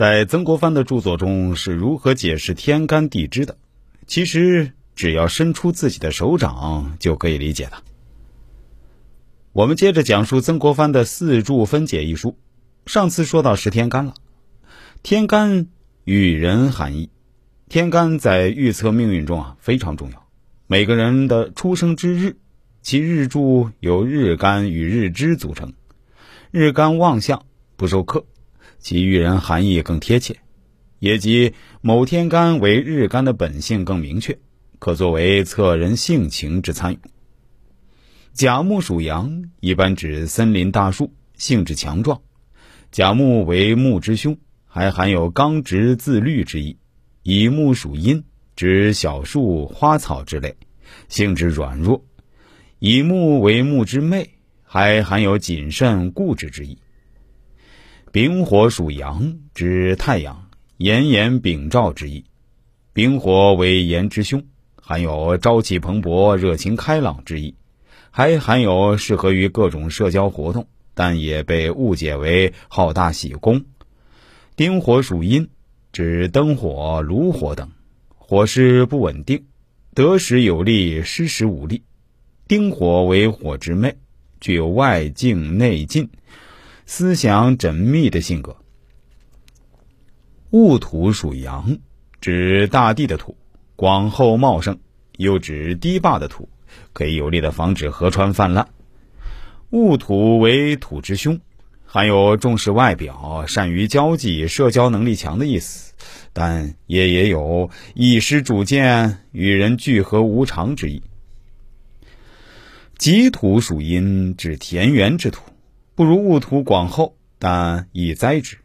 在曾国藩的著作中是如何解释天干地支的？其实只要伸出自己的手掌就可以理解的。我们接着讲述曾国藩的四柱分解一书。上次说到十天干了，天干与人含义，天干在预测命运中啊非常重要。每个人的出生之日，其日柱由日干与日支组成，日干旺相不受克。其育人含义更贴切，也即某天干为日干的本性更明确，可作为测人性情之参用。甲木属阳，一般指森林大树，性质强壮。甲木为木之凶，还含有刚直自律之意。乙木属阴，指小树花草之类，性质软弱。乙木为木之魅，还含有谨慎固执之意。丙火属阳，指太阳，炎炎丙照之意。丙火为炎之凶，含有朝气蓬勃、热情开朗之意，还含有适合于各种社交活动，但也被误解为好大喜功。丁火属阴，指灯火、炉火等，火势不稳定，得时有力，失时无力。丁火为火之魅，具有外静内进。思想缜密的性格。戊土属阳，指大地的土，广厚茂盛；又指堤坝的土，可以有力的防止河川泛滥。戊土为土之凶，含有重视外表、善于交际、社交能力强的意思，但也也有一时主见、与人聚合无常之意。己土属阴，指田园之土。不如戊土广厚，但易栽植。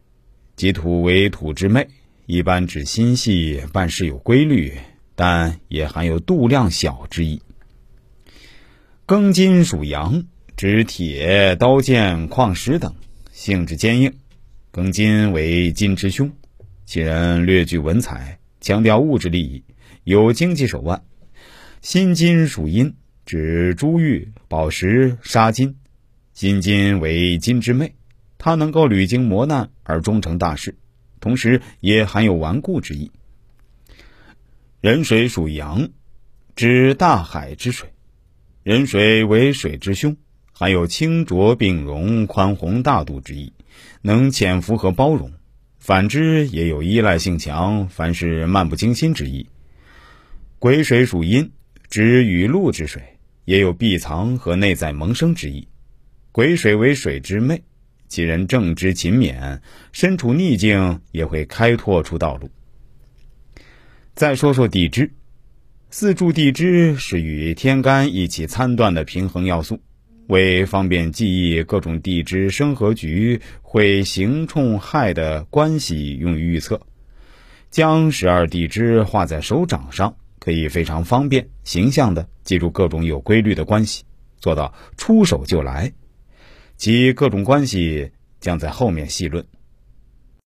己土为土之魅，一般指心细，办事有规律，但也含有度量小之意。庚金属阳，指铁、刀剑、矿石等，性质坚硬。庚金为金之凶，其人略具文采，强调物质利益，有经济手腕。辛金属阴，指珠玉、宝石、纱金。金金为金之妹，它能够屡经磨难而终成大事，同时也含有顽固之意。壬水属阳，指大海之水。壬水为水之凶，含有清浊并容、宽宏大度之意，能潜伏和包容。反之，也有依赖性强、凡事漫不经心之意。癸水属阴，指雨露之水，也有避藏和内在萌生之意。癸水为水之魅，其人正直勤勉，身处逆境也会开拓出道路。再说说地支，四柱地支是与天干一起参断的平衡要素，为方便记忆各种地支生合局会刑冲害的关系用于预测。将十二地支画在手掌上，可以非常方便、形象的记住各种有规律的关系，做到出手就来。及各种关系将在后面细论。